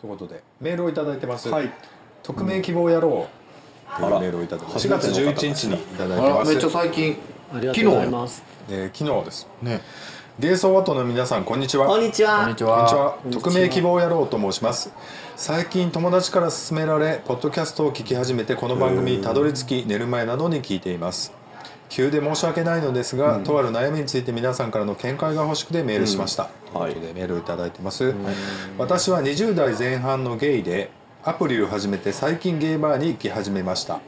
ということでメールをいただいてます、はい。匿名希望野郎というメールをいただいて4月11日にいただいてます。めっちゃ最近。ありがとうございます。えー昨日です。ね。ゲイソーワットの皆さんこんにちは。こんにちは。こんにちこんにちは。は。匿名希望野郎と申します。最近友達から勧められポッドキャストを聞き始めてこの番組にたどり着き寝る前などに聞いています急で申し訳ないのですが、とある悩みについて皆さんからの見解が欲しくてメールしました、うん。はい。ということでメールをいただいてます、私は20代前半のゲイでアプリを始めて最近ゲイバーに行き始めました。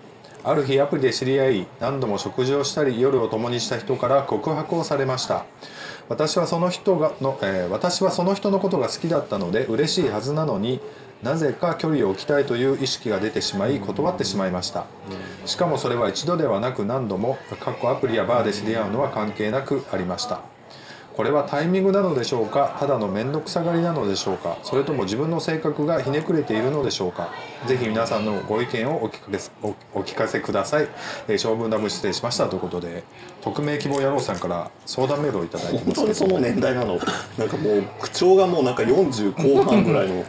ある日アプリで知り合い何度も食事をしたり夜を共にした人から告白をされました。私はその人がの、えー私はその人のことが好きだったので嬉しいはずなのになぜか距離を置きたいという意識が出てしまい断ってしまいました。しかもそれは一度ではなく何度もかっこアプリやバーで知り合うのは関係なくありました。これはタイミングなのでしょうか？ただの面倒くさがりなのでしょうか？それとも自分の性格がひねくれているのでしょうか？ぜひ皆さんのご意見をお聞かせおお聞かせください、えー、長文ダム失礼しましたということで匿名希望野郎さんから相談メールをいただいて本ますけど当にその年代なの。なんかもう口調がもうなんか40後半ぐらいの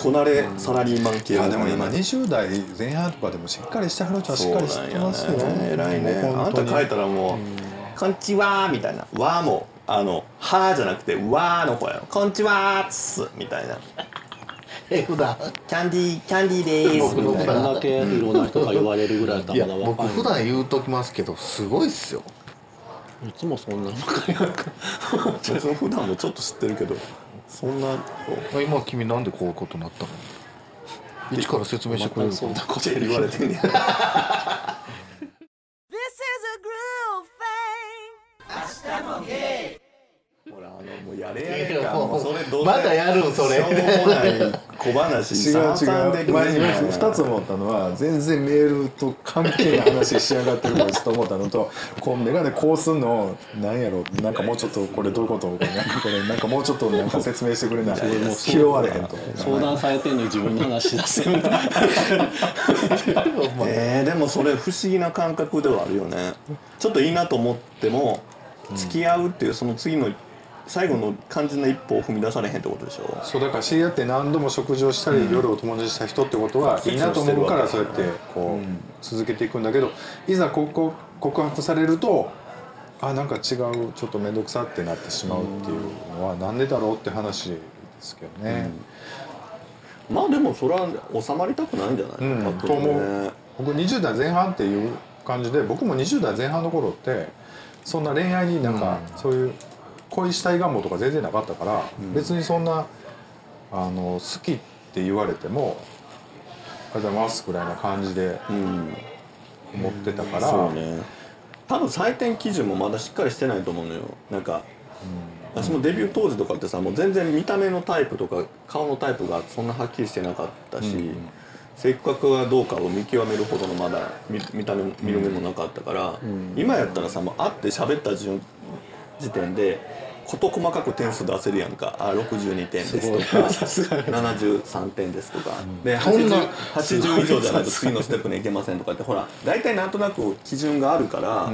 こなれサラリーマン系。いやでも今20代前半とかでもしっかりした話はしっかりしてますよ。ね偉いねあんた書いたらもう「こんちは」みたいな「わ」もあの「は」じゃなくて「わ」の方やろ「こんちは」っすみたいな。え普段「キャンディーキャンディーでーす」僕だけいろんな人が言われるぐらいだったいやら僕普段言うときますけどすごいっすよ。いつもそんな別に 普段もちょっと知ってるけどそんな今君なんでこういうことになったの？一から説明してくれるそんなこと言われてんねや This is a groove thing. ほらあのもうやれやれかもうそれどうせまたやるんそれ。しょうもない小話違う違う。前にくれる2つ思ったのは全然メールと関係ない話しやがってるからちょっと思ったのとこう眼鏡こうすんのなんやろなんかもうちょっとこれどういうことこれなんかこれなんかもうちょっとなんか説明してくれない。拾われへんと。相談されてんのに自分の話し出せる えー、でもそれ不思議な感覚ではあるよね。ちょっといいなと思っても付き合うっていうその次の最後の肝心な一歩を踏み出されへんってことでしょそうだから知り合って何度も食事をしたり、夜を友達にした人ってことはいいなと思うからそうやってこう、続けていくんだけどいざここ告白されるとあなんか違うちょっと面倒くさってなってしまうっていうのはなんでだろうって話ですけどね。まあでもそれは収まりたくないんじゃない、うん。と思ね。う。僕20代前半っていう感じで僕も20代前半の頃ってそんな恋愛になんかそういう恋したい願望とか全然なかったから、別にそんなあの好きって言われても「ありがとうございます」ぐらいな感じでうん。思ってたから、そうね。多分採点基準もまだしっかりしてないと思うのよ。なんか、私もデビュー当時とかってさもう全然見た目のタイプとか顔のタイプがそんなはっきりしてなかったし、性格がどうかを見極めるほどのまだ見見た目見る目もなかったから、今やったらさもう会って喋った順時点で事細かく点数出せるやんか。あ62点ですとか。73点ですとか、でそんな 80, 80以上じゃないと次のステップに行けませんとかって。ほら大体なんとなく基準があるから、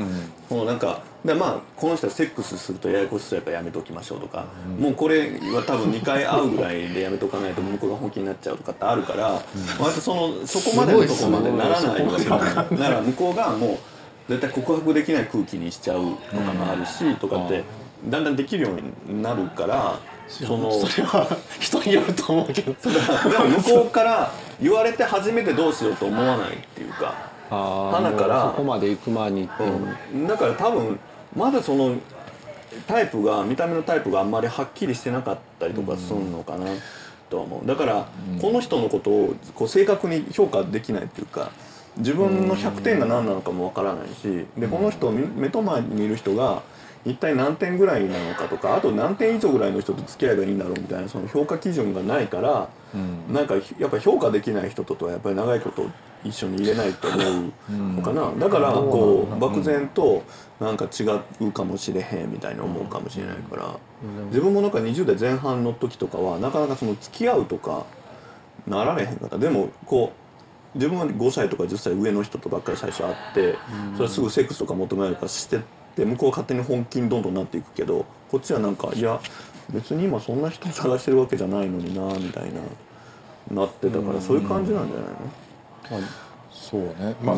このなんかでまあこの人はセックスするとややこしそうやからやめときましょうとか、もうこれは多分2回会うぐらいでやめとかないと向こうが本気になっちゃうとかってあるから、割とそのそこまでのとこまでならないわけだから向こうがもう絶対告白できない空気にしちゃうとかもあるし、とかってだんだんできるようになるから。そのそれは人によると思うけど。でも向こうから言われて初めてどうしようと思わないっていうか、あ花からそこまで行く前にう、うん、だから多分まだそのタイプが見た目のタイプがあんまりはっきりしてなかったりとかするのかなとは思う。だからこの人のことをこう正確に評価できないっていうか自分の100点が何なのかもわからないしでこの人目と前にいる人が一体何点ぐらいなのかとかあと何点以上ぐらいの人と付き合えばいいんだろうみたいなその評価基準がないから、なんかやっぱり評価できない人とはやっぱり長いこと一緒に入れないと思うのかな、だからこう漠然となんか違うかもしれへんみたいに思うかもしれないから、自分もなんか20代前半の時とかはなかなかその付き合うとかなられへんかった。でもこう自分は5歳とか10歳上の人とばっかり最初会ってそれはすぐセックスとか求められるからしてって向こうは勝手に本気にどんどんなっていくけどこっちはなんかいや別に今そんな人探してるわけじゃないのになみたいななってたからそういう感じなんじゃないの？そうね。まあ、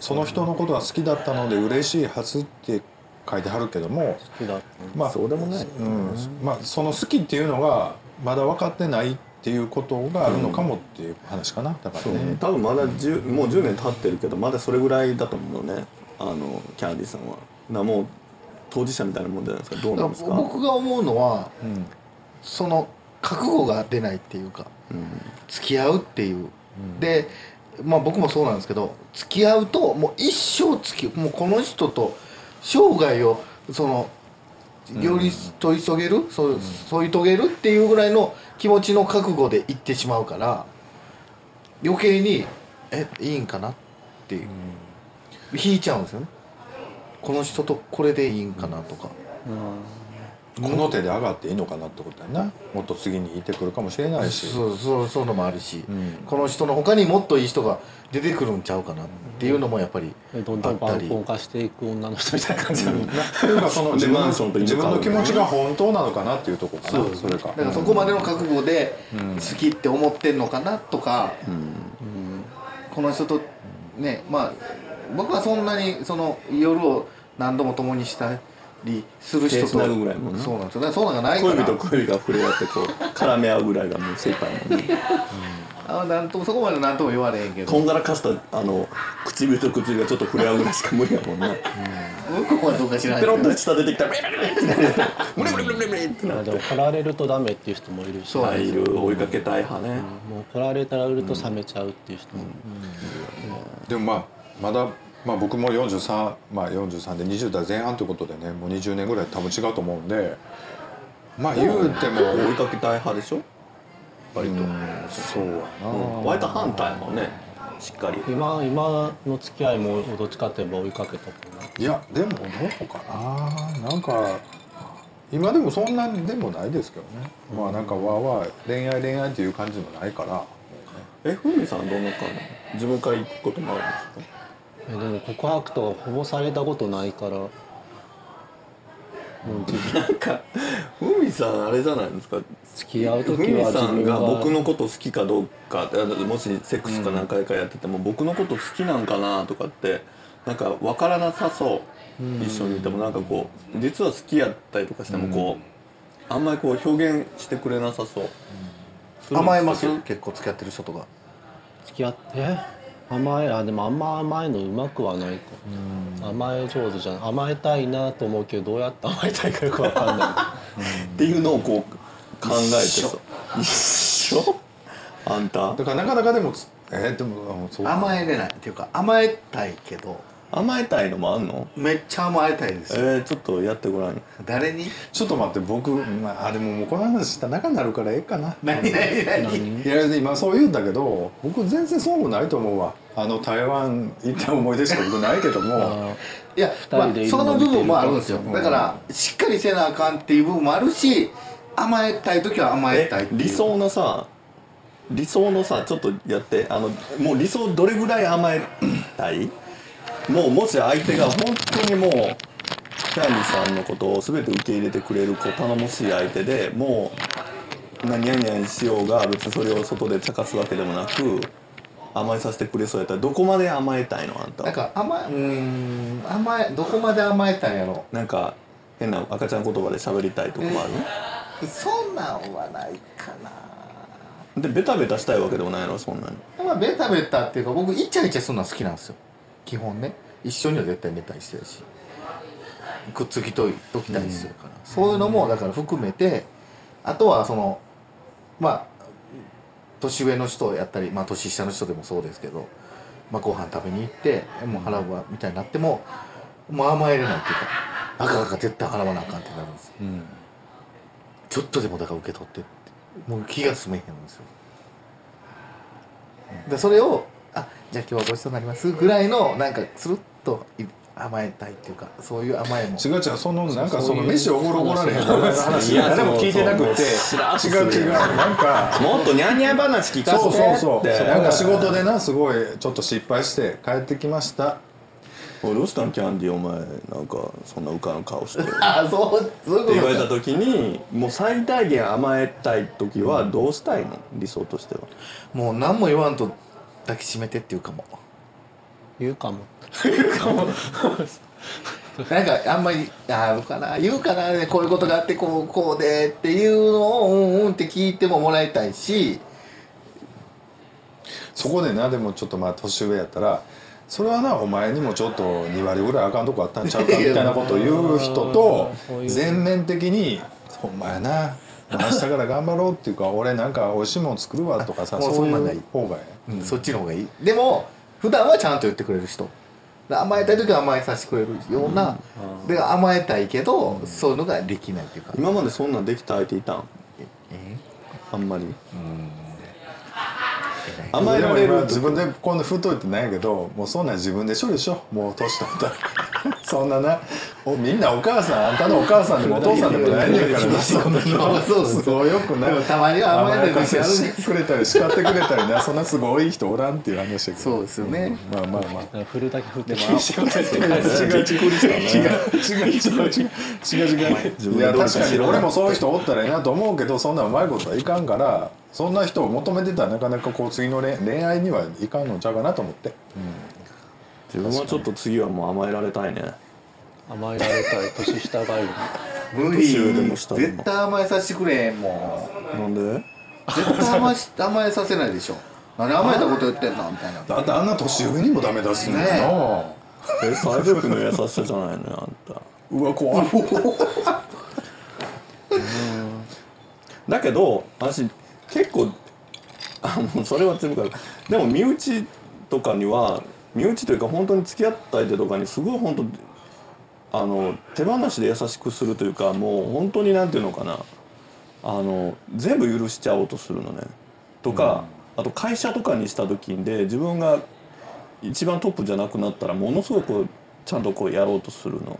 その人のことが好きだったので嬉しいはずって書いてはるけども好きだまあそうでもない。うん。まあ、その好きっていうのがまだ分かってないっていうことがあるのかもっていう話かな。だからね、多分まだ10もう10年経ってるけどまだそれぐらいだと思うのね。あのキャンディーさんはなもう当事者みたいなもんじゃないですか。どうなんですか。僕が思うのはうんその覚悟が出ないっていうか付き合うっていう、でまあ僕もそうなんですけど付き合うともう一生付きもうこの人と生涯をそのより取り遂げる、そう添い遂げるっていうぐらいの気持ちの覚悟でいってしまうから余計にえいいんかなっていう、引いちゃうんですよねこの人とこれでいいんかなとか、この手で上がっていいのかなってことやな。もっと次にいてくるかもしれないし。そうそうそういうのもあるし、ん。この人の他にもっといい人が出てくるんちゃうかなっていうのもやっぱりでどんどん晩婚化していく女の人みたいな感じなのっていうかその自分自分の気持ちが本当なのかなっていうところかな。それか。だからそこまでの覚悟で好きって思ってんのかなとか、この人とねまあ僕はそんなにその夜を何度も共にしたりする人と。そうなんですよ。だからそうなんがないか恋人らと恋が触れ合ってこう絡め合うぐらいがもう精一杯なのにあなんともそこまで何とも言われへんけど。こんがらかしたあの唇と唇がちょっと触れ合うぐらいしか無理やもんね。向こうはどうか知らないペロッと舌出てきたらブリブリブリってなるブリブリブリブリブリってなあでも来られるとダメっていう人もいるしそうあいる追いかけたい派ねもう来られたら売ると冷めちゃうっていう人も、でもまあまだ、まあ、僕も43、まあ、43で20代前半ということでねもう20年ぐらい多分違うと思うんでまあ言うても、追いかけたい派でしょ？割と。そうやな、割と反対やもんねしっかり。今今の付き合いもどっちかといえば追いかけたかないやでもどうかな。なんか今でもそんなでもないですけどね、まあなんかわーわー恋愛恋愛っていう感じでもないから。えふみさんどんな感じ？自分から行くこともあるんですか？えでも告白とかほぼされたことないから。もう自分なんかふみさんあれじゃないですか？付き合うふ時はみさん自分がが僕のこと好きかどうかってもしセックスか何回かやってても、僕のこと好きなんかなとかってなんか分からなさそう、一緒にいてもなんかこう実は好きやったりとかしてもこう、あんまりこう表現してくれなさそう、そういうの甘えます？結構付き合ってる人とか。付き合って？甘えあでもあんま甘えのうまくはないか。甘え上手じゃない甘えたいなと思うけどどうやって甘えたいかよくわかんない。っていうのをこう考えてさ。一緒。あんた？だからなかなかでもつえーでもそう甘えれない。っていうか甘えたいけど甘えたいのもあんの？めっちゃ甘えたいですよ。えー、ちょっとやってごらん。誰に？ちょっと待って僕、まあ、あでももうこの話したら仲になるからええかな。何？何？何？いや今そう言うんだけど僕全然そうもないと思うわあの台湾行った思い出しか僕ないけども。いや、二人でいるまあ、その部分もあるんですよ。うんだからしっかりせなあかんっていう部分もあるし甘えたい時は甘ええたいっていう。理想のさ理想のさちょっとやってあのもう理想どれぐらい甘えたい？もうもし相手が本当にもうキャンディさんのことを全て受け入れてくれるこう頼もしい相手でもう何やにゃにしようが別にそれを外で茶化すわけでもなく甘えさせてくれそうやったらどこまで甘えたいのあんたなんか甘えうーん甘えどこまで甘えたんやろ？なんか変な赤ちゃん言葉で喋りたいとこもある、そんなんはないかな。でベタベタしたいわけでもないの？そんなに。まあベタベタっていうか僕イチャイチャするのは好きなんですよ基本ね。一緒には絶対寝たりしてるし。くっつきといときたりするから、そういうのもだから含めてあとはそのまあ年上の人やったり、まあ、年下の人でもそうですけど、まあ、ご飯食べに行ってもう払うわみたいになってももう甘えれないっていうかあかんあかん絶対払わなあかんってなるんですよ。うん。ちょっとでもだから受け取ってって。もう気が済めへんんですよ。でそれをあじゃあ今日はごちそうになりますぐらいのなんかスルッとい甘えたいっていうかそういう甘えも。違う違うそのなんかその飯おごるおごられへんの話。いや誰も聞いてなくて。違う違うなんか。もっとニャンニャン話聞かせてそうそうそう。ってなんか仕事でなすごいちょっと失敗して帰ってきました。おいどうしたんキャンディーお前。なんかそんな浮かん顔して。っ てあそうそういうことか。言われた時にもう最大限甘えたい時はどうしたいの？理想としては。もう何も言わんと抱きしめてっていうかも。言うかも。なんかあんまりああどうかな。言うかな。こういうことがあってこうこうでっていうのをうんうんって聞いてももらいたいし。そこでなでもちょっとまあ年上やったらそれはなお前にもちょっと2割ぐらいあかんとこあったんちゃうかみたいなことを言う人と全面的に「ほんまやな。明日から頑張ろう」っていうか「俺なんか美味しいもん作るわ」とかさ もうそうんいそなんがいいう方がえそっちの方がいい。でも普段はちゃんと言ってくれる人。で甘えたい時は甘えさせてくれるような、で甘えたいけど、そういうのができないっていうか。今までそんなんできた相手いたん？え？あんまり。え甘えられる自分でこんな太いってないけどもうそんなん自分で処理しよう。もう年取ったら。そんななおみんなお母さんあんたのお母さんでもお父さんでもないねんから。なそんなの。そうそうすごいよくないたまに は甘えてる時あるねしてくれたり叱ってくれたりなそんなすごい人おらんっていう話やけど。そうですよね、まあまあまあ。振るだけ振っても違う。違う。違う。違う。違う。違う。違う。違う違う違う。いや確かに俺もそういう人おったらいいなと思うけどそんなうまいことはいかんからそんな人を求めてたらなかなかこう次の恋恋愛にはいかんのちゃうかなと思って。自分はちょっと次はもう甘えられたいね。甘えられたい。年下がいい無理。絶対甘えさせてくれもなんで？う絶対甘えし甘えさせないでしょ。何甘えたこと言ってんの？みたいな。だってあんな年上にもダメ出すんだよえ。最北の優しさじゃないのよあんた。うわ怖い だけど私結構あのそれは全部からでも身内とかには身内というか本当に付き合った相手とかにすごい本当あの手放しで優しくするというかもう本当になんていうのかな。あの全部許しちゃおうとするのね。とか、あと会社とかにした時で自分が一番トップじゃなくなったらものすごくちゃんとこうやろうとするの。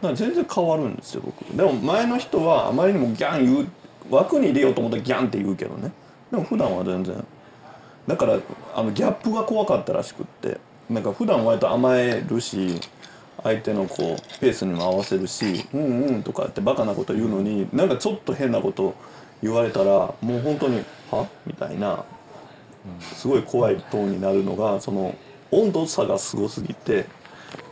だから全然変わるんですよ僕。でも前の人はあまりにもギャン言う枠に入れようと思ったらギャンって言うけどね。でも普段は全然。だからあのギャップが怖かったらしくって。なんか普段割と甘えるし相手のこうペースにも合わせるし「うんうん」とかってバカなこと言うのになんかちょっと変なこと言われたらもう本当に「は?」みたいなすごい怖いトーンになるのがその温度差がすごすぎて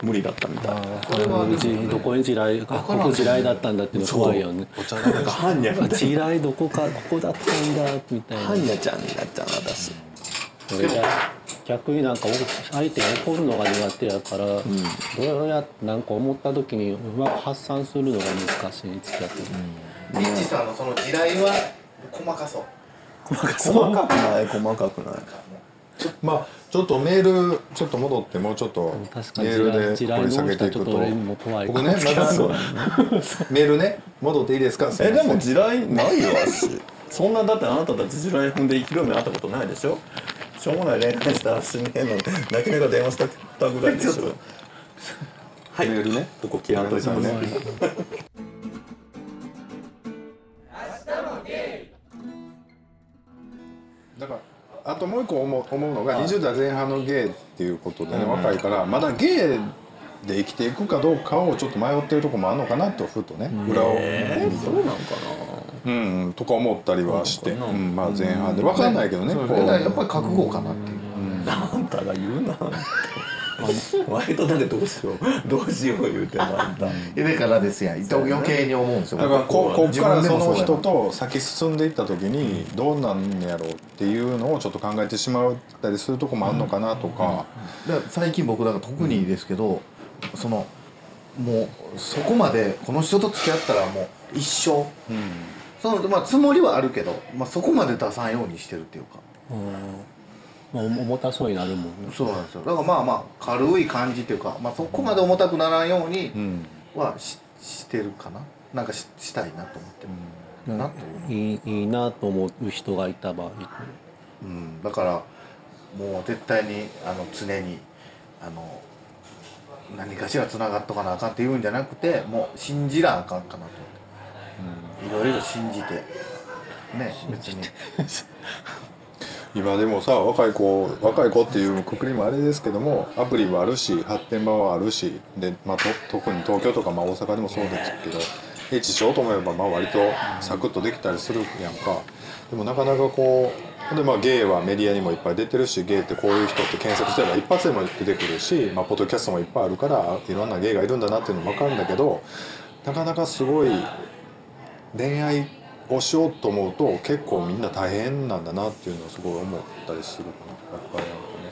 無理だったみたい。な。それはうちどこに地雷あここ地雷だったんだっていうの怖いよね。なんか般若みたい地雷どこかここだったんだみたいな。な般若ちゃんになっちゃうの私。俺が逆になんか相手が怒るのが苦手やから、どうやってなんか思った時にうまく発散するのが難しい付き合ってる、リッチさんのその地雷は細かそう。細かくない細かくないまあちょっとメールちょっと戻ってもうちょっとメールで掘り下げていくと。人ちょっと俺も怖い。僕ねまだ メールね戻っていいですか？えでも地雷ないよ私そんなだってあなたたち地雷踏んで生きるようになったことないでしょ？しょうもない恋愛したら死ねえのに泣きながら電話したぐらいでしょ。はい。メールね。ここ切らんといてごめんなね。さいねだからあともう一個思う思うのが20代前半のゲイっていうことでね若いからまだゲイで生きていくかどうかをちょっと迷ってるとこもあるのかなとふとね裏をえー、そうなんかうん。うんとか思ったりはして、うん、まあ前半で。分かんないけどねやっぱり覚悟かなっていう、なあんたが言うな割とだってどうしよう。どうしよう言うてんのあんた。だからですやん。余計に思うんですよだからここっからその人と先進んでいった時にどうなんやろうっていうのをちょっと考えてしまったりするとこもあるのかなとか、最近僕だから特にですけど、そのもうそこまでこの人と付き合ったらもう一生そのまあつもりはあるけど、まあ、そこまで出さんようにしてるっていうかまあ、重たそうになるもんね。そうなんですよ。だからまあまあ軽い感じっていうか、まあ、そこまで重たくならんようにうん。はししてるかな。なんかししたいなと思ってる、なといいいいなと思う人がいた場合うん、だからもう絶対にあの常にあの何かしらつながっとかなあかんって言うんじゃなくてもう信じなあかんかなと思って、いろいろ信じて。ね別に今でもさ若い子若い子っていうくくりもあれですけどもアプリもあるし発展場はあるしで、まあ、と特に東京とか、まあ、大阪でもそうですけどエッチしようと思えば、まあ、割とサクッとできたりするやんか。でもなかなかこうでまあゲイはメディアにもいっぱい出てるしゲイってこういう人って検索すれば一発でも出てくるし、まあ、ポッドキャストもいっぱいあるからいろんなゲイがいるんだなっていうのも分かるんだけどなかなかすごい恋愛ってをしようと思うと結構みんな大変なんだなっていうのをすごい思ったりするかなやっぱりなんかね。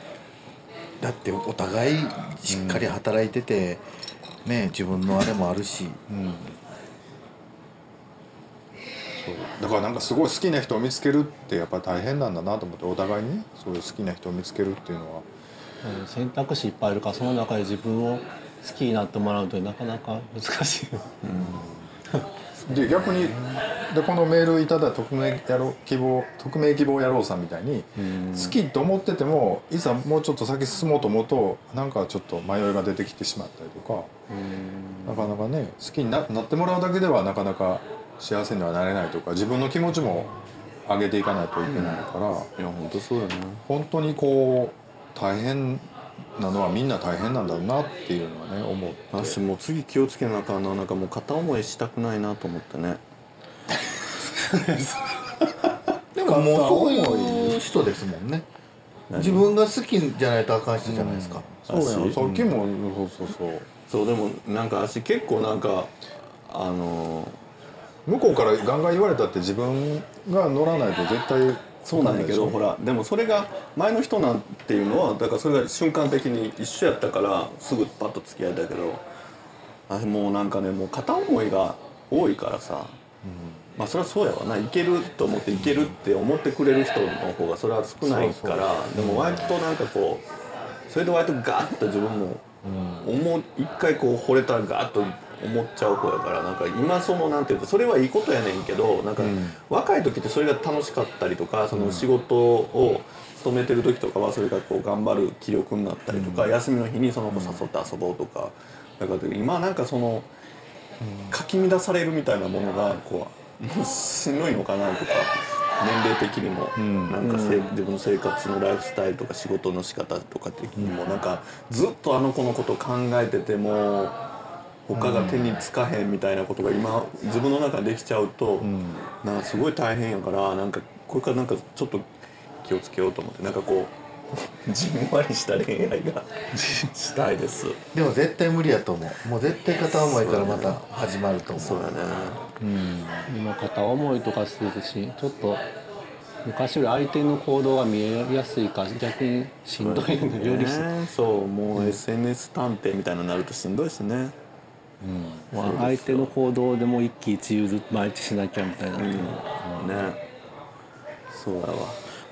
だってお互いしっかり働いてて、ね自分のあれもあるし。うん。そう。だからなんかすごい好きな人を見つけるってやっぱり大変なんだなと思ってお互いにねそういう好きな人を見つけるっていうのは。うん選択肢いっぱいあるからその中で自分を好きになってもらうとなかなか難しい、で逆にでこのメールいただいた匿名やろ希望匿名希望野郎さんみたいに好きと思っててもいざもうちょっと先進もうと思うとなんかちょっと迷いが出てきてしまったりとかなかなかね好きにななってもらうだけではなかなか幸せにはなれないとか自分の気持ちも上げていかないといけないから、いや本当そうだな本当にこう大変なのはみんな大変なんだろうなっていうのはね思って。私もう次気をつけなあかんななんかもう片思いしたくないなと思ってね。でももうそういう人ですもんね。自分が好きじゃないとあかん人じゃないですか、そうやん。私さっきも、そうそうそう。そうでもなんか私結構なんかあの向こうからガンガン言われたって自分が乗らないと絶対そうなんだけどほらでもそれが前の人なんていうのはだからそれが瞬間的に一緒やったからすぐパッと付き合いたけどあもうなんかねもう片思いが多いからさ、まあそれはそうやわな。いけると思っていけるって思ってくれる人の方がそれは少ないからでも割となんかこうそれで割とガッと自分も思う一回こう惚れたらガッと思っちゃう子やからなんか今そのなんていうかそれはいいことやねんけどなんか若い時ってそれが楽しかったりとかその仕事を勤めてる時とかはそれがこう頑張る気力になったりとか休みの日にその子誘って遊ぼうとかだから今なんかそのかき乱されるみたいなものがこうもうしんどいのかなとか年齢的にもなんかせ自分の生活のライフスタイルとか仕事の仕方とか的にもなんかずっとあの子のことを考えてても他が手につかへんみたいなことが今自分の中でできちゃうとなんかすごい大変やからなんかこれからなんかちょっと気をつけようと思ってなんかこうじんわりした恋愛が したいです。でも絶対無理やと思う。もう絶対片思いからまた始まると思う。そうだね。今片思いとかするしちょっと昔より相手の行動が見えやすいから逆にしんどいよねより。しね。そうもう SNS 探偵みたいになるとしんどいしねまあ相手の行動でも一喜一憂ずっと毎日しなきゃみたいな、ね。そうだわ。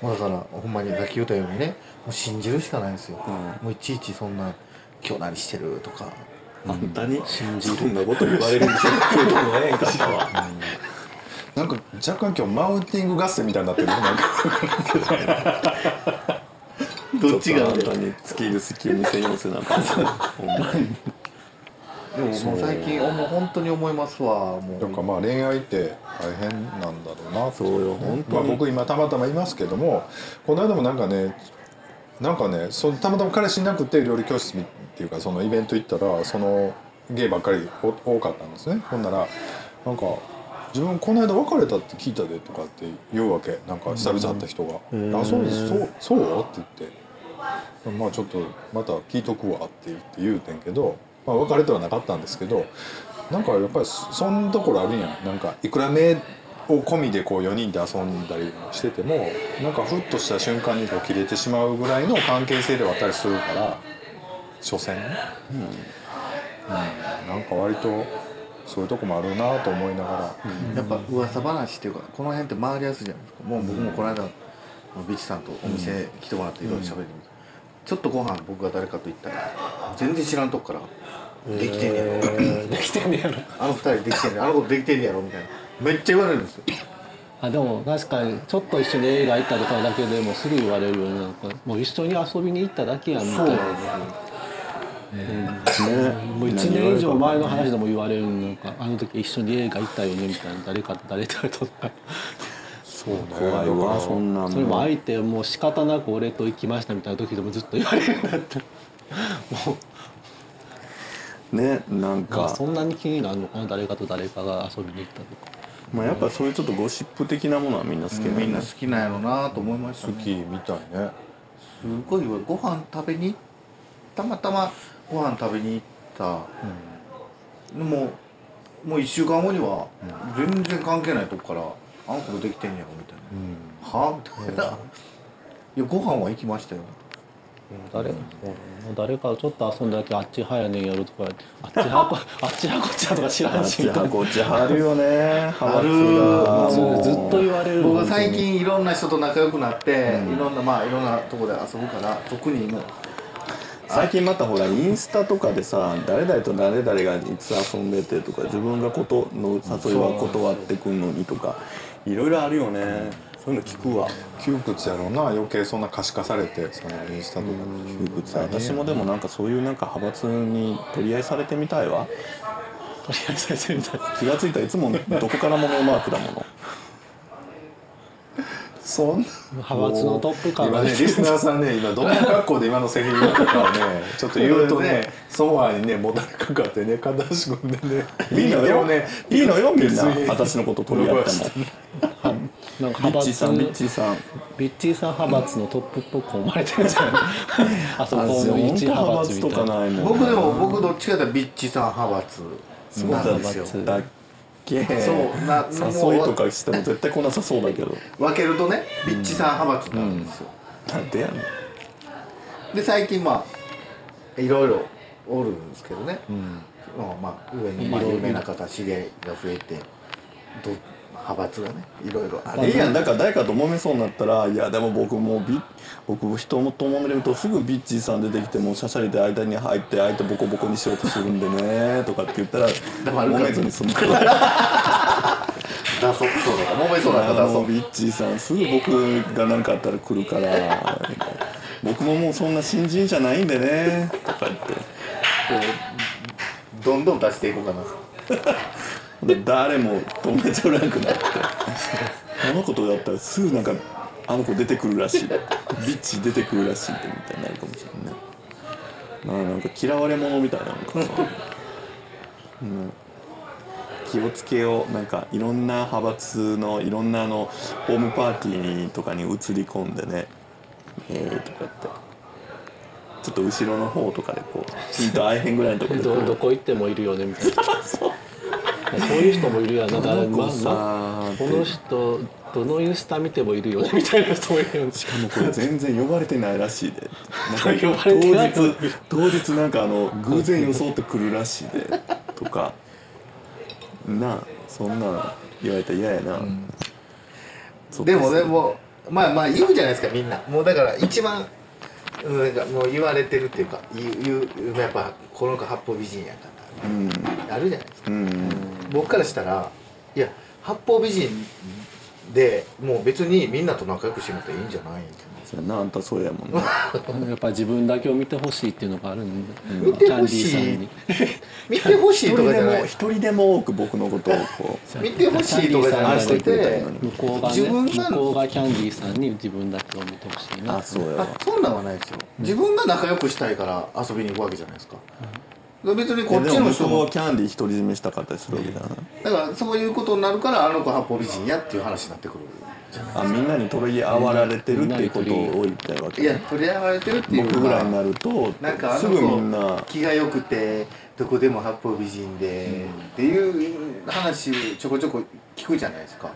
もうだからほんまにさっき言ったようにねもう信じるしかないんですよ、もういちいちそんな「今日何してる?」とか。あん。たに？信じるんなこと言われるんでしょ今日もええんか。ったわなんか若干今日マウンティング合戦みたいになってるねなんか どっちがあんたに付け入る隙見せようせなあかんほんまにでももう最近もう本当に思いますわもう。だからまあ恋愛って大変なんだろうなそうよ本当まあ、に僕今たまたまいますけどもこの間もなんかねなんかねそたまたま彼氏いなくて料理教室っていうかそのイベント行ったらそのゲイばっかりお多かったんですね。ほんならなんか「自分この間別れたって聞いたで」とかって言うわけ。なんか久々会った人が「あそうですそうそう?」って言って「まあちょっとまた聞いとくわ」って言って言うてんけど、まあ、別れてはなかったんですけどなんかやっぱりそんなところあるやん。なんかいくら目を込みでこう4人で遊んだりしててもなんかふっとした瞬間にこう切れてしまうぐらいの関係性ではあったりするから所詮。ね、うん。なんか割とそういうとこもあるなと思いながら、やっぱ噂話っていうかこの辺って回りやすいじゃないですか。もう僕もこの間ビチさんとお店来てもらっていろいろ喋ってみて、ちょっとご飯僕が誰かと行ったら全然知らんとこからできてんねやろ。できてんねやろ。あの二人できてんねやあの子できてんねやろみたいな。めっちゃ言われるんですよ。あでも確かにちょっと一緒に映画行ったとかだけでもすぐ言われるよねなんかもう一緒に遊びに行っただけやんみたいな。もう1年以上前の話でも言われるなん。かあの時一緒に映画行ったよねみたいな誰か誰と誰とかそそうね怖いわそんなん。それも相手もう仕方なく俺と行きましたみたいな時でもずっと言われるんだって。もう。ねなんか。あそんなに気になるのかな誰かと誰かが遊びに行ったとか。まあやっぱそういうちょっとゴシップ的なものはみんな好きみんなね好きなんやろなと思いましたね好きみたいねすごいわご飯食べにたまた。まご飯食べに行った、でももう1週間後には全然関係ないとこから「あんこできてんやろ」みたいな「はみたいな「いやご飯は行きましたよ」誰,、誰かちょっと遊んだだけあっちはやねんやろとか言ってあっちはこ あっちはこっちはとか知らあっんしちはこっちは。あるよね。派る。ずずっと言われる。僕は最近いろんな人と仲良くなって、いろんなまあいろんなとこで遊ぶから特にもう最近またほらインスタとかでさ誰々と誰々がいつ遊んでてとか自分がことの誘いは断ってくんのにとかいろいろあるよね。そういうの聞くわ。窮屈やろうな。余計そんな可視化されてそのインスタとか窮屈私もでもなんかそういうなんか派閥に取り合いされてみたいわ。とりあえず先生みたい。な気がついたらいつもどこからもノーマークだものそんな。派閥のトップ感今ねリスナーさんね今どんな格好で今のセリフ言ったかをね ちょっと言うとねソファーにねもたれかかってね片足組んでね。いいのよ、ねいいのよみんな。私のこと取り合っても。なんかビッ派閥チーさんビッチーさん。ビッチーさん派閥のトップっぽく思われてるんじゃない あそこあの一派派閥と閥みたいな。かないもん僕でも僕どっちかというとビッチさん派閥そうだなんですよけ。そうな誘いとかしても絶対来なさそうだけど。分けるとねビッチさん派閥なんですよ、なんでやねん。で最近まあいろいろおるんですけどね、まあまあ上にまあ有名な方知り合いが増えてど派閥がねいろいろあいいるやん。だから誰かと揉めそうになったら「いやでも僕もうビ僕人と揉めるとすぐビッチーさん出てきてもうシャシャリで間に入って相手ボコボコにしようとするんでね」とかって言ったら揉めずに済む。からだそそうだ揉めそうだったらあだそうのビッチーさんすぐ僕が何かあったら来るから僕ももうそんな新人じゃないんでねとか言って。どんどん出していこうかな。で 誰も友達おらなくなって。あの子とだったらすぐなんかあの子出てくるらしい。ビッチ出てくるらしいってみたいになるかもしれないね。まあなんか嫌われ者みたいなのかさ、うん、気をつけよう。なんかいろんな派閥のいろんなあのホームパーティーにとかに映り込んでね。えー、とか言って。ちょっと後ろの方とかでこうピンと合えへんぐらいのところでどこ行ってもいるよねみたいな。そういう人もいるやんな誰まこの子さまこの人どのインスタ見てもいるよね。みたいな人もいるよね。しかもこれ全然呼ばれてないらしいで。なんか呼ばれてない当日当日なんかあの偶然装ってくるらしいで。とか。なあそんなん言われたら嫌やな、そっかでもでもまあまあ言うじゃないですかみんな。もうだから一番うんなんかもう言われてるっていうか言う言うやっぱこの子八方美人やから。うん。あるじゃないですか。うん僕からしたらいや八方美人でもう別にみんなと仲良くしてもらっていいんじゃないそうやなあんたそうやもんね やっぱ自分だけを見てほしいっていうのがあるんで、見てほしい。キャンディーさんに。見てほしいとかじゃない。一人でも多く僕のことをこ見てほしいとかじゃなくて向こうがね自分が向こうがキャンディーさんに自分だけを見てほしいうな。あそうやそんなんはないですよ。自分が仲良くしたいから遊びに行くわけじゃないですか別にこっちの人もキャンディー独り占めしたかったりするわけだなだからそういうことになるからあの子八方美人やっていう話になってくるじゃないあみんなに取り合われてるっていうことを言いたいわけいや取り合われてるっていう僕ぐらいになるとなんかあすぐみんのな子気が良くてどこでも八方美人で、っていう話ちょこちょこ聞くじゃないですか。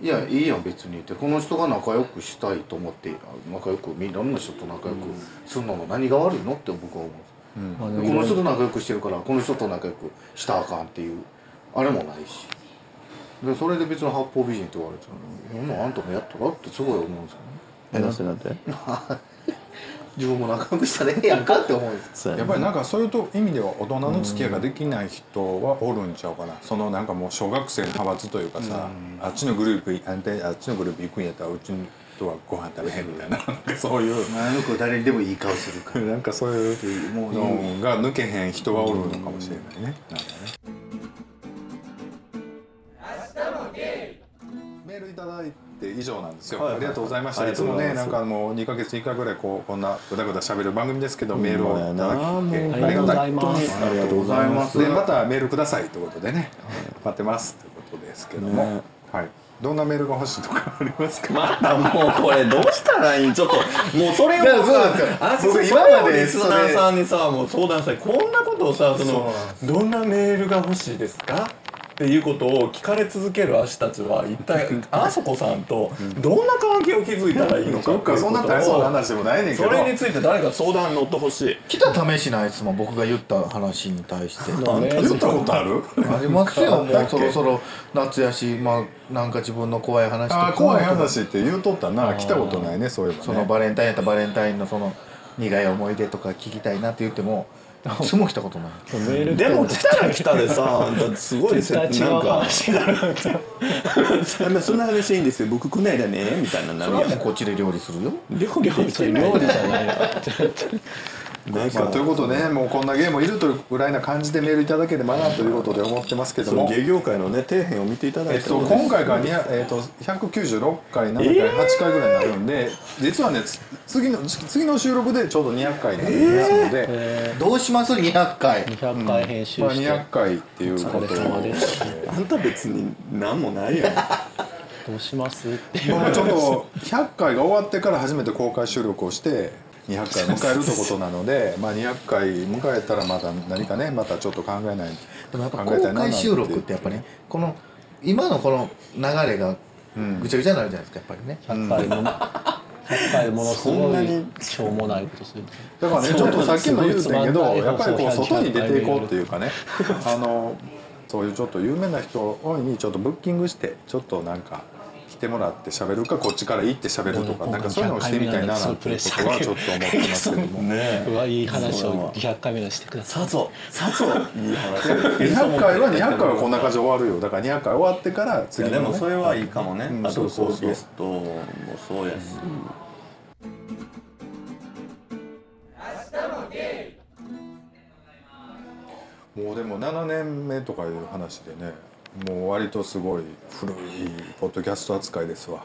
いやいいやん別に。ってこの人が仲良くしたいと思って仲良くみんなの人と仲良くするのの何が悪いのって僕は思うこのも人と仲良くしてるからこの人と仲良くしたらあかんっていうあれもないし。でそれで別に八方美人って言われてももうあんたもやったらってすごい思うんですよね。えなんてなんて 自分も仲良くしたらええやんかって思うんですややっぱりなんかそういうと意味では大人の付き合いができない人はおるんちゃうかな。そのなんかもう小学生の派閥というかさ、あっちのグループいあんたあっちのグループ行くんやったらうちとはご飯食べへんみたいな。なんかそういう。あの子誰にでもいい顔するから。なんかそういう。のが抜けへん人はおるのかもしれないね。なんかね。メールいただいて以上なんですよ、ありがとうございました、いつもねなんかもう2ヶ月に1回ぐらいこうこんなぐだぐだしゃべる番組ですけど、メールをいただきありがとうございます。ありがとうございます。でまたメールくださいということでね、待ってますということですけども、ね。はいどんなメールが欲しいとかありますか？またもうこれどうしたらいいん？ちょっともうそれをいやそう今今までリスナーさんにさもう相談したい。こんなことをさそのどんなメールが欲しいですか？っていうことを聞かれ続ける足たちは一体あそこさんとどんな関係を築いたらいいのかそっかそんな大層な話でもないねんけど。それについて誰か相談に乗ってほしい。来た試しないですもん僕が言った話に対して。言ったことある？ありますよ。もうそろそろ夏やしまあなんか自分の怖い話とか。怖い話って言うとったな。来たことないねそういえばね。そのバレンタインやったらバレンタインのその苦い思い出とか聞きたいなって言ってもいつも来たことない。メールでも来たら来たでさすごい絶対違うな。んか。話になるまあそんな話いいんですよ。僕来ないだねみたいななそるやれはもうこっちで料理するよ。料理じゃないよ なんかまあ、ということでねもうこんなゲームいるというぐらいな感じでメールいただければなということで思ってますけども、芸業界のね底辺を見ていただえっと、いても今回が、200えっと、196回7回、8回ぐらいになるんで実はねつ次の次の収録でちょうど200回になりますので、どうします？200回。200回編集まあ、して、200回っていうことで。すあんた別に何もないやん。どうします？ってもう。ちょっと100回が終わってから初めて公開収録をして200回迎えるということなのでまあ200回迎えたらまた何かねまたちょっと考えない。でもやっぱ公考えたいななんて。開収録ってやっぱりこの今のこの流れがぐちゃぐちゃになるじゃないですかやっぱりね。100回も、100回ものすそんごないにしょうもないことするだからねちょっとさっきも言うてんけどやっぱりこう外に出ていこうっていうかね。あのそういうちょっと有名な人にちょっとブッキングしてちょっとなんか来てもらって喋るかこっちから行って喋るとかなんかそういうのをしてみたいななんていうことはちょっと思ってますけども。ねうわいい話を200回目のしてくださいさぞさぞいい。話200回は200回はこんな感じで終わるよ。だから200回終わってからい次の、ね、やでもそれはいいかもね、うん。あとそうそうそう。こうゲストもそうやし、もうでも7年目とかいう話でねもう割とすごい古いポッドキャスト扱いですわ。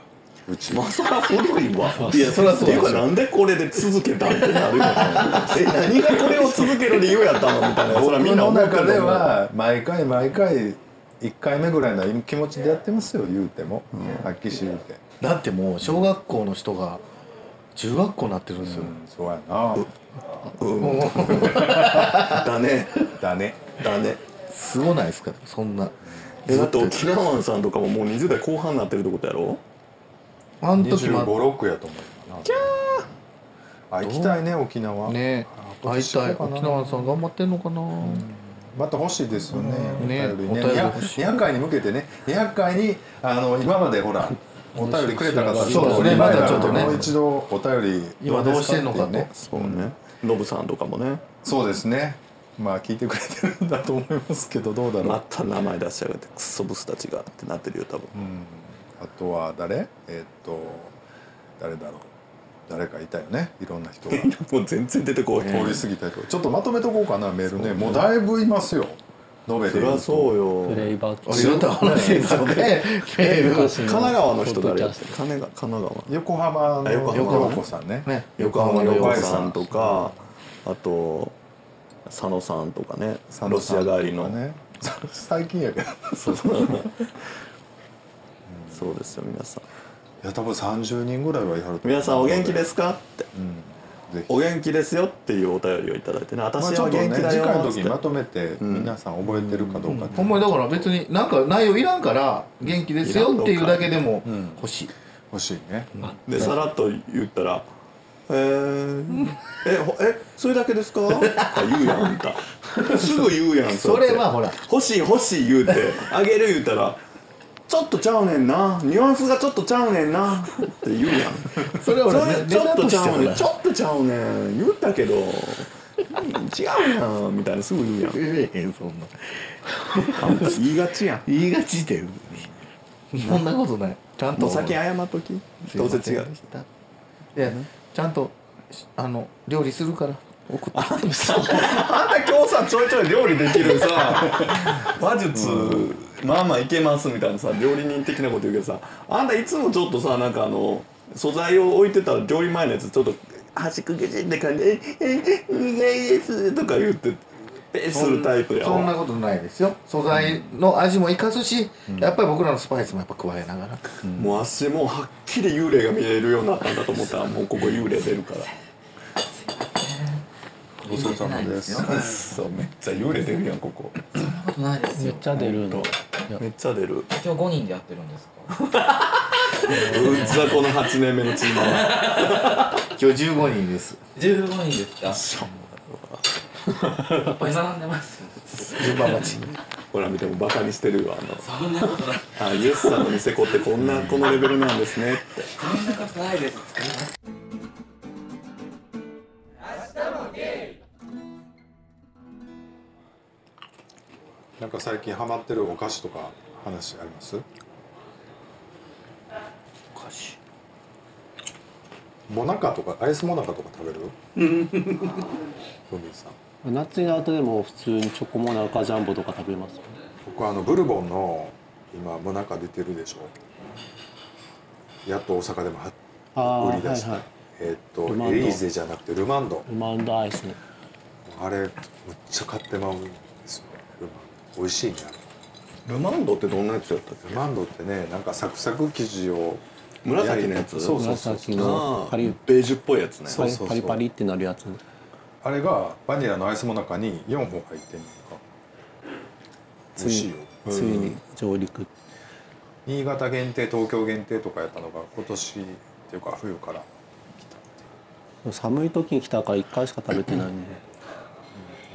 うち。まさか古いわ。いやそりゃそういうかなんでこれで続けたんってなるよ え何がこれを続ける理由やったのみたいなそれはみ僕んなの中で思ってると思う。は毎回毎回1回目ぐらいの気持ちでやってますよ言うても、はっきり言うて、だってもう小学校の人が中学校になってるんですよ、うん、そうやな。だね。だね。だね。すごないですか？そんな。えだって沖縄湾さんとかももう20代後半になってるってことやろ？あの時2 5も六6やと思うな。あ。行きたいね沖縄。ね。あ会いたい。沖縄さん頑張ってんのかな、また欲しいですよね。ねお便りね。お便り欲しい。200回に向けてね、200回にあの今までほらお便りくれた方そうですね。またちょっとね。もう一度お便り今どうしてんのかと。ね。そうね。ノブさんとかもね。そうですね。まあ聞いてくれてるんだと思いますけどどうだろう。また名前出しやがってクソブスたちがってなってるよ多分あとは誰？えーっと誰だろう？誰かいたよね？いろんな人が もう全然出てこい通り過ぎた人。ちょっとまとめとこうかなメールね。もうだいぶいますよ。延べでそ。そうよプレイバックありがたい話ですよねメール神奈川の人誰？神奈川神奈川横浜のあ横浜横子さんね。ね横浜の横浜横さんとかあと佐野さんとかねロシア帰りの、ね。最近やけど。そうそう。そうですよ皆さん。いや多分30人ぐらいはいはると皆さんお元気ですか？って。うん。お元気ですよっていうお便りをいただいてね。まあ私はちょっとね元気だよ次回のっつって時にまとめて皆さん覚えてるかどうかって。ほんまにだから別になんか内容いらんから元気ですよっていうだけでも欲しい。欲しいね。でさらっと言ったら「えー、えほえそれだけですか? 」あ言うやんあんた。すぐ言うやんそれはほら。欲しい欲しい言うてあげる言うたらちょっとちゃうねんな。ニュアンスがちょっとちゃうねんな。って言うやん。それは俺ちょっとちゃうねん。ちょっとちゃうねん。言ったけどうん違うやんみたいなすぐ言うやん。言えへんそんな。言いがちやん。言いがちでそんなことない。ちゃんと。先謝っとき。どうせ違う。いやちゃんとあの料理するから送ってあんた 今日さちょいちょい料理できるさ 話術まあまあいけますみたいなさ料理人的なこと言うけどさあんたいつもちょっとさなんかあの素材を置いてたら料理前のやつちょっと端くげじって感じで「ええ苦いです」とか言ってえするタイプやわ。そんなことないですよ。素材の味も生かすし、やっぱり僕らのスパイスもやっぱ加えながら、もう足もうはっきり幽霊が見えるようになったんだと思ったらもうここ幽霊出るから。ごちそうさまです。そうめっちゃ幽霊出るやんここ。そんなことないですよ。めっちゃ出るの。めっちゃ出る。今日5人でやってるんですか？うんざこの8年目のチームは。今日15人です。15人ですか？いっぱい並んでます順番待ちほら見てもバカにしてるよあの。そんなことない。あイエスさんのニセコってこんなこのレベルなんですねって。そんなことないです。作りますなんか最近ハマってるお菓子とか話あります？おかしいモナカとかアイスモナカとか食べる？さん夏になるとでも普通にチョコモナカジャンボとか食べます僕はあのブルボンの今モナカ出てるでしょ。やっと大阪でもは売り出した、はいはい。えーっとルマンド。エリーゼじゃなくてルマンド。ルマンドアイスね。あれむっちゃ買ってまうんですよ。ルマンド。美味しいねルマンドってどんなやつやったっけ？ルマンドってねなんかサクサク生地を紫のやつ？そうそうそう紫のパリベージュっぽいやつね。そうそうそう。パリパリってなるやつ。ねあれがバニラのアイスモナカに4本入ってんのか。美味しいよ。ついに上陸。新潟限定東京限定とかやったのが今年っていうか冬から。寒い時に来たから1回しか食べてないん。で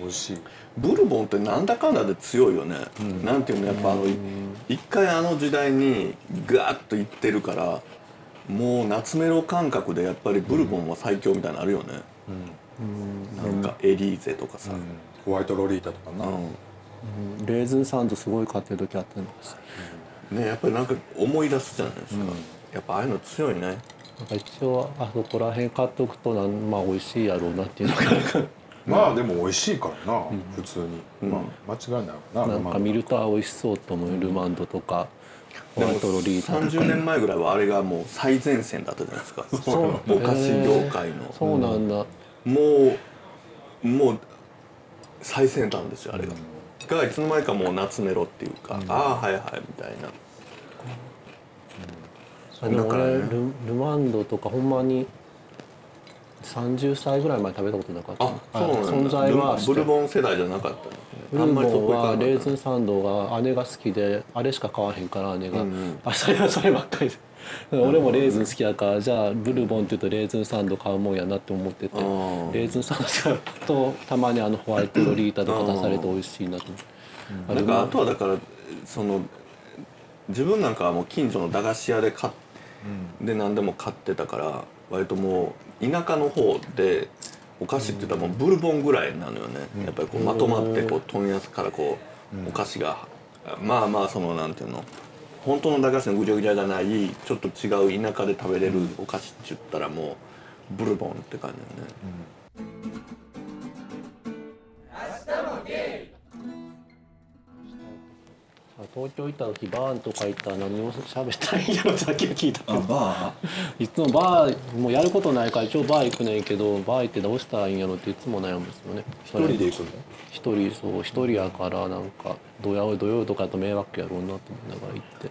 美味しい。ブルボンってなんだかんだで強いよね、なんていうのやっぱあのい一回あの時代にガーッといってるからもう夏メロ感覚でやっぱりブルボンは最強みたいなのあるよね、なんかエリーゼとかさ、ホワイトロリータとかな、うん。レーズンサンドすごい買ってる時あったんですねやっぱりなんか思い出すじゃないですか、やっぱああいうの強いね。なんか一応あそこら辺買っておくとなんまあ美味しいやろうなっていうの まあでも美味しいからな、普通に、まあ間違いないながなんか見るとあ美味しそうと思うルマンドとかホワイトロリータとか。30年前ぐらいはあれがもう最前線だったじゃないですか。そうお菓子業界の、そうなんだ、もうもう最先端ですよあれが、がいつの間にかもう夏メロっていうか、ああはいはいみたいな。あでもだからね。俺ルルマンドとかほんまに30歳ぐらい前食べたことなかった。あそうなんだ。存在はブルボン世代じゃなかったブルボンはレーズンサンドが姉が好きであれしか買わへんから姉が、うんうん。あそれはそればっかりで俺もレーズン好きやからじゃあブルボンって言うとレーズンサンド買うもんやなって思ってて。レー。ーズンサンドとたまにあのホワイトロリータとか出されて美味しいなと。思ってあとはだからその自分なんかはもう近所の駄菓子屋で買っで何でも買ってたから割ともう田舎の方でお菓子って言ったらもうブルボンぐらいなのよね、やっぱりこうまとまってこう問屋からこうお菓子がまあまあそのなんていうの本当の駄菓子のぐちゃぐちゃじゃないちょっと違う田舎で食べれるお菓子って言ったらもうブルボンって感じだよね、東京行った時バーンとか行ったら何を喋ったらいいんやろってさっき聞いた。けどバ いつもバーもうやることないから一応バー行くねんけどバー行ってどうしたらいいんやろっていつも悩むんですよね。一一人で行くの？一人そう一人やからなんか土曜土曜とかだと迷惑やろうなと思いながら行って。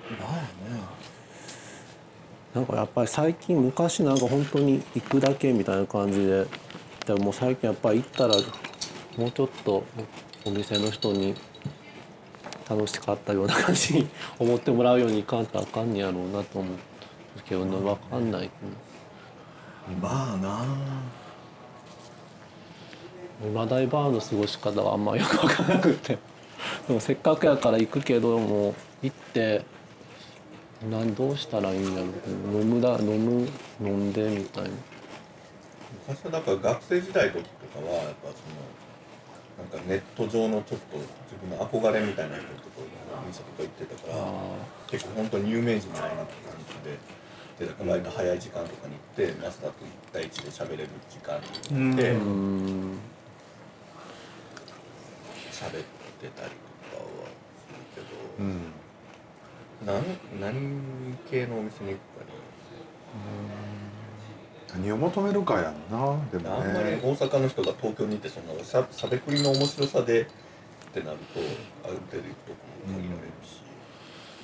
なんかやっぱり最近昔なんか本当に行くだけみたいな感じででももう最近やっぱり行ったらもうちょっとお店の人に楽しかったような感じに思ってもらうようにいかんとあかんねやろうなと思うけどね分かんない、バーな。今大バーの過ごし方はあんまよく分からなくて。でもせっかくやから行くけども行ってなんどうしたらいいんやろ飲むだ飲む飲んでみたいな。昔はだから学生時代の時とかはやっぱそのなんかネット上のちょっと自分の憧れみたいな人とかお店とか行ってたから結構本当に有名人に会いに行く感じででだから割と早い時間とかに行ってマスターと1対1で喋れる時間に行って喋ってたりとかはするけど、うん。なん何系のお店に行くか何を求めるかやんな。でもにあんまりね大阪の人が東京にいてそのしゃしゃべくりの面白さでってなるとある程度行くとこも限られるし、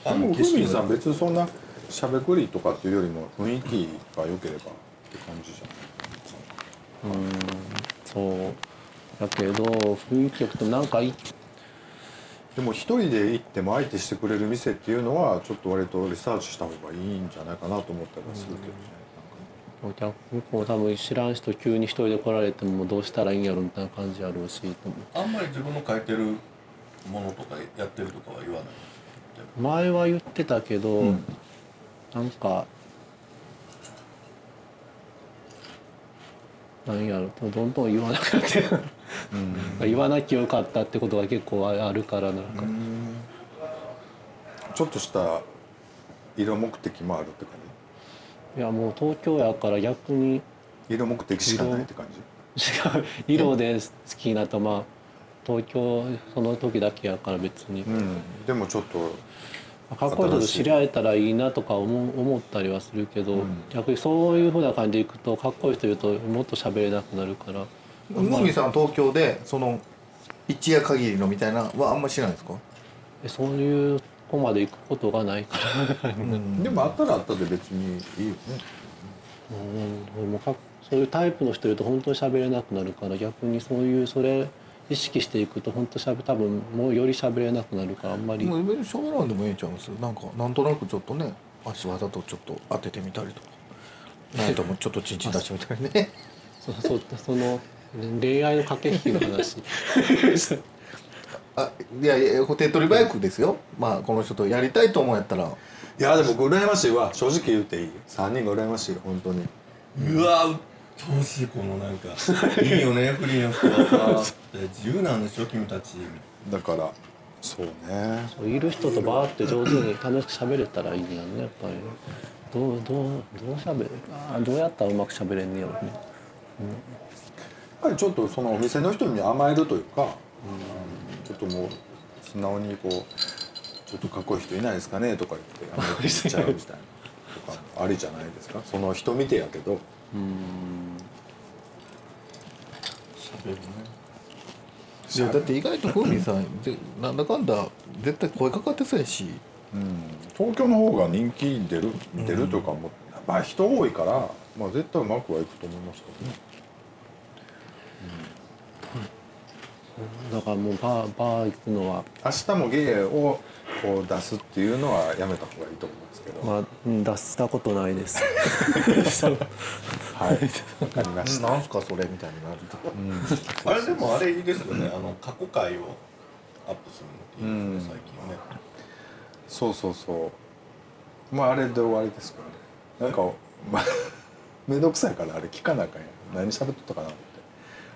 でも景色ふみさん別にそんなしゃべくりとかっていうよりも雰囲気が良ければって感じじゃん。うんそう。だけど雰囲気よくてなんかいでも一人で行っても相手してくれる店っていうのはちょっと割とリサーチした方がいいんじゃないかなと思ったりはするけどね、お客向こう多分知らん人急に一人で来られてもどうしたらいいんやろみたいな感じやろうしあんまり自分の書いてるものとかやってるとかは言わない。前は言ってたけど、なんかなんやろどんどん言わなくなって、言わなきゃよかったってことが結構あるから。なん。か、ちょっとした色目的もあるって感いやもう東京やから逆にじ色目的しかないって感じ？違う色で好きになったまあ東京その時だけやから別に、うん。でもちょっとかっこいい人と知り合えたらいいなとか思う思ったりはするけど、逆にそういうふうな感じでいくとかっこいい人いるともっと喋れなくなるから。ムーミンさんは東京でその一夜限りのみたいなのはあんまりしないですか？えそういうとこまで行くことがないから。でもあったらあったで別にいいよね。うん。もそういうタイプの人いると本当に喋れなくなるから逆にそういうそれ意識していくと本当しゃべ多分もうより喋れなくなるからあんまり。もう別に喋らんでもええんちゃうんです？なんかなんとなくちょっとね足わざとちょっと当ててみたりとか。なんともちょっとチンチン出してみたりね。そそその恋愛の駆け引きの話 あいやいや手っ取り早くですよ。まあこの人とやりたいと思うんやったら。いやでも僕羨ましいわ。正直言っていい。3人が羨ましい。本当に。うわうっとうしいこのなんか。いいよねフリーの人は。さ自由なんでしょ君たち。だからそうね。いる人とバーって上手に楽しく喋れたらいいやんねやっぱり。どうどうどう喋る？あーどうやったらうまく喋れんねやろねやっぱりちょっとそのお店の人に甘えるというか、ちょっともう素直にこうちょっとかっこいい人いないですかねとか言って甘えて言っちゃうみたいなとかありじゃないですか？その人見てやけど。喋るね。いやだって意外とふうみんさんでなんだかんだ絶対声かかってそうやし。うん。東京の方が人気出る出るというかもうやっぱ人多いから、まあ、絶対うまくはいくと思いますけどねだからもうバーバー行くのは。明日も芸をこう出すっていうのはやめた方がいいと思うんですけど。まあうん出したことないです。はい。わかりました、なんすかそれみたいになると。あれでもあれいいですよね。あの過去回をアップするのっていいですね最近ね。そうそうそう。まああれで終わりですからね。なんかまあ めんどくさいからあれ聞かなあかんやん。何喋っとったかなって。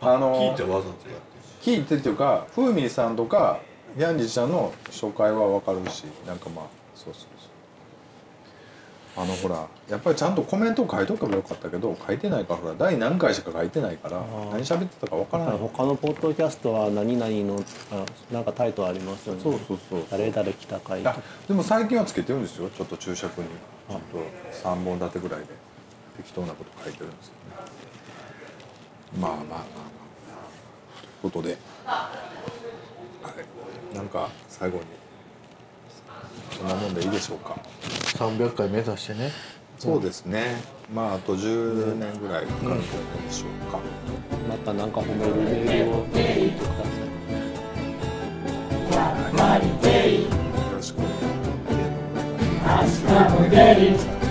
あの聞いてわざとやって。る聞いてっていうかふーみんさんとかヤンジちゃんの紹介はわかるしなんかまあそうそうそう。あのほらやっぱりちゃんとコメントを書いとけばよかったけど書いてないからほら第何回しか書いてないから何喋ってたかわからない。他のポッドキャストは何々のあなんかタイトルありますよね。そうそうそう誰々来た回とあかでも最近はつけてるんですよ。ちょっと注釈に。ちょっと3本立てぐらいで適当なこと書いてるんですけどね。まあまあまあまあことで、はい、なんか最後に。そんなもんでいいでしょうか。300回目指してね。そうですね。まああと10年ぐらいかかると思うでしょうか、またなんか褒めるメールを。送ってくださいよろしく。お願いします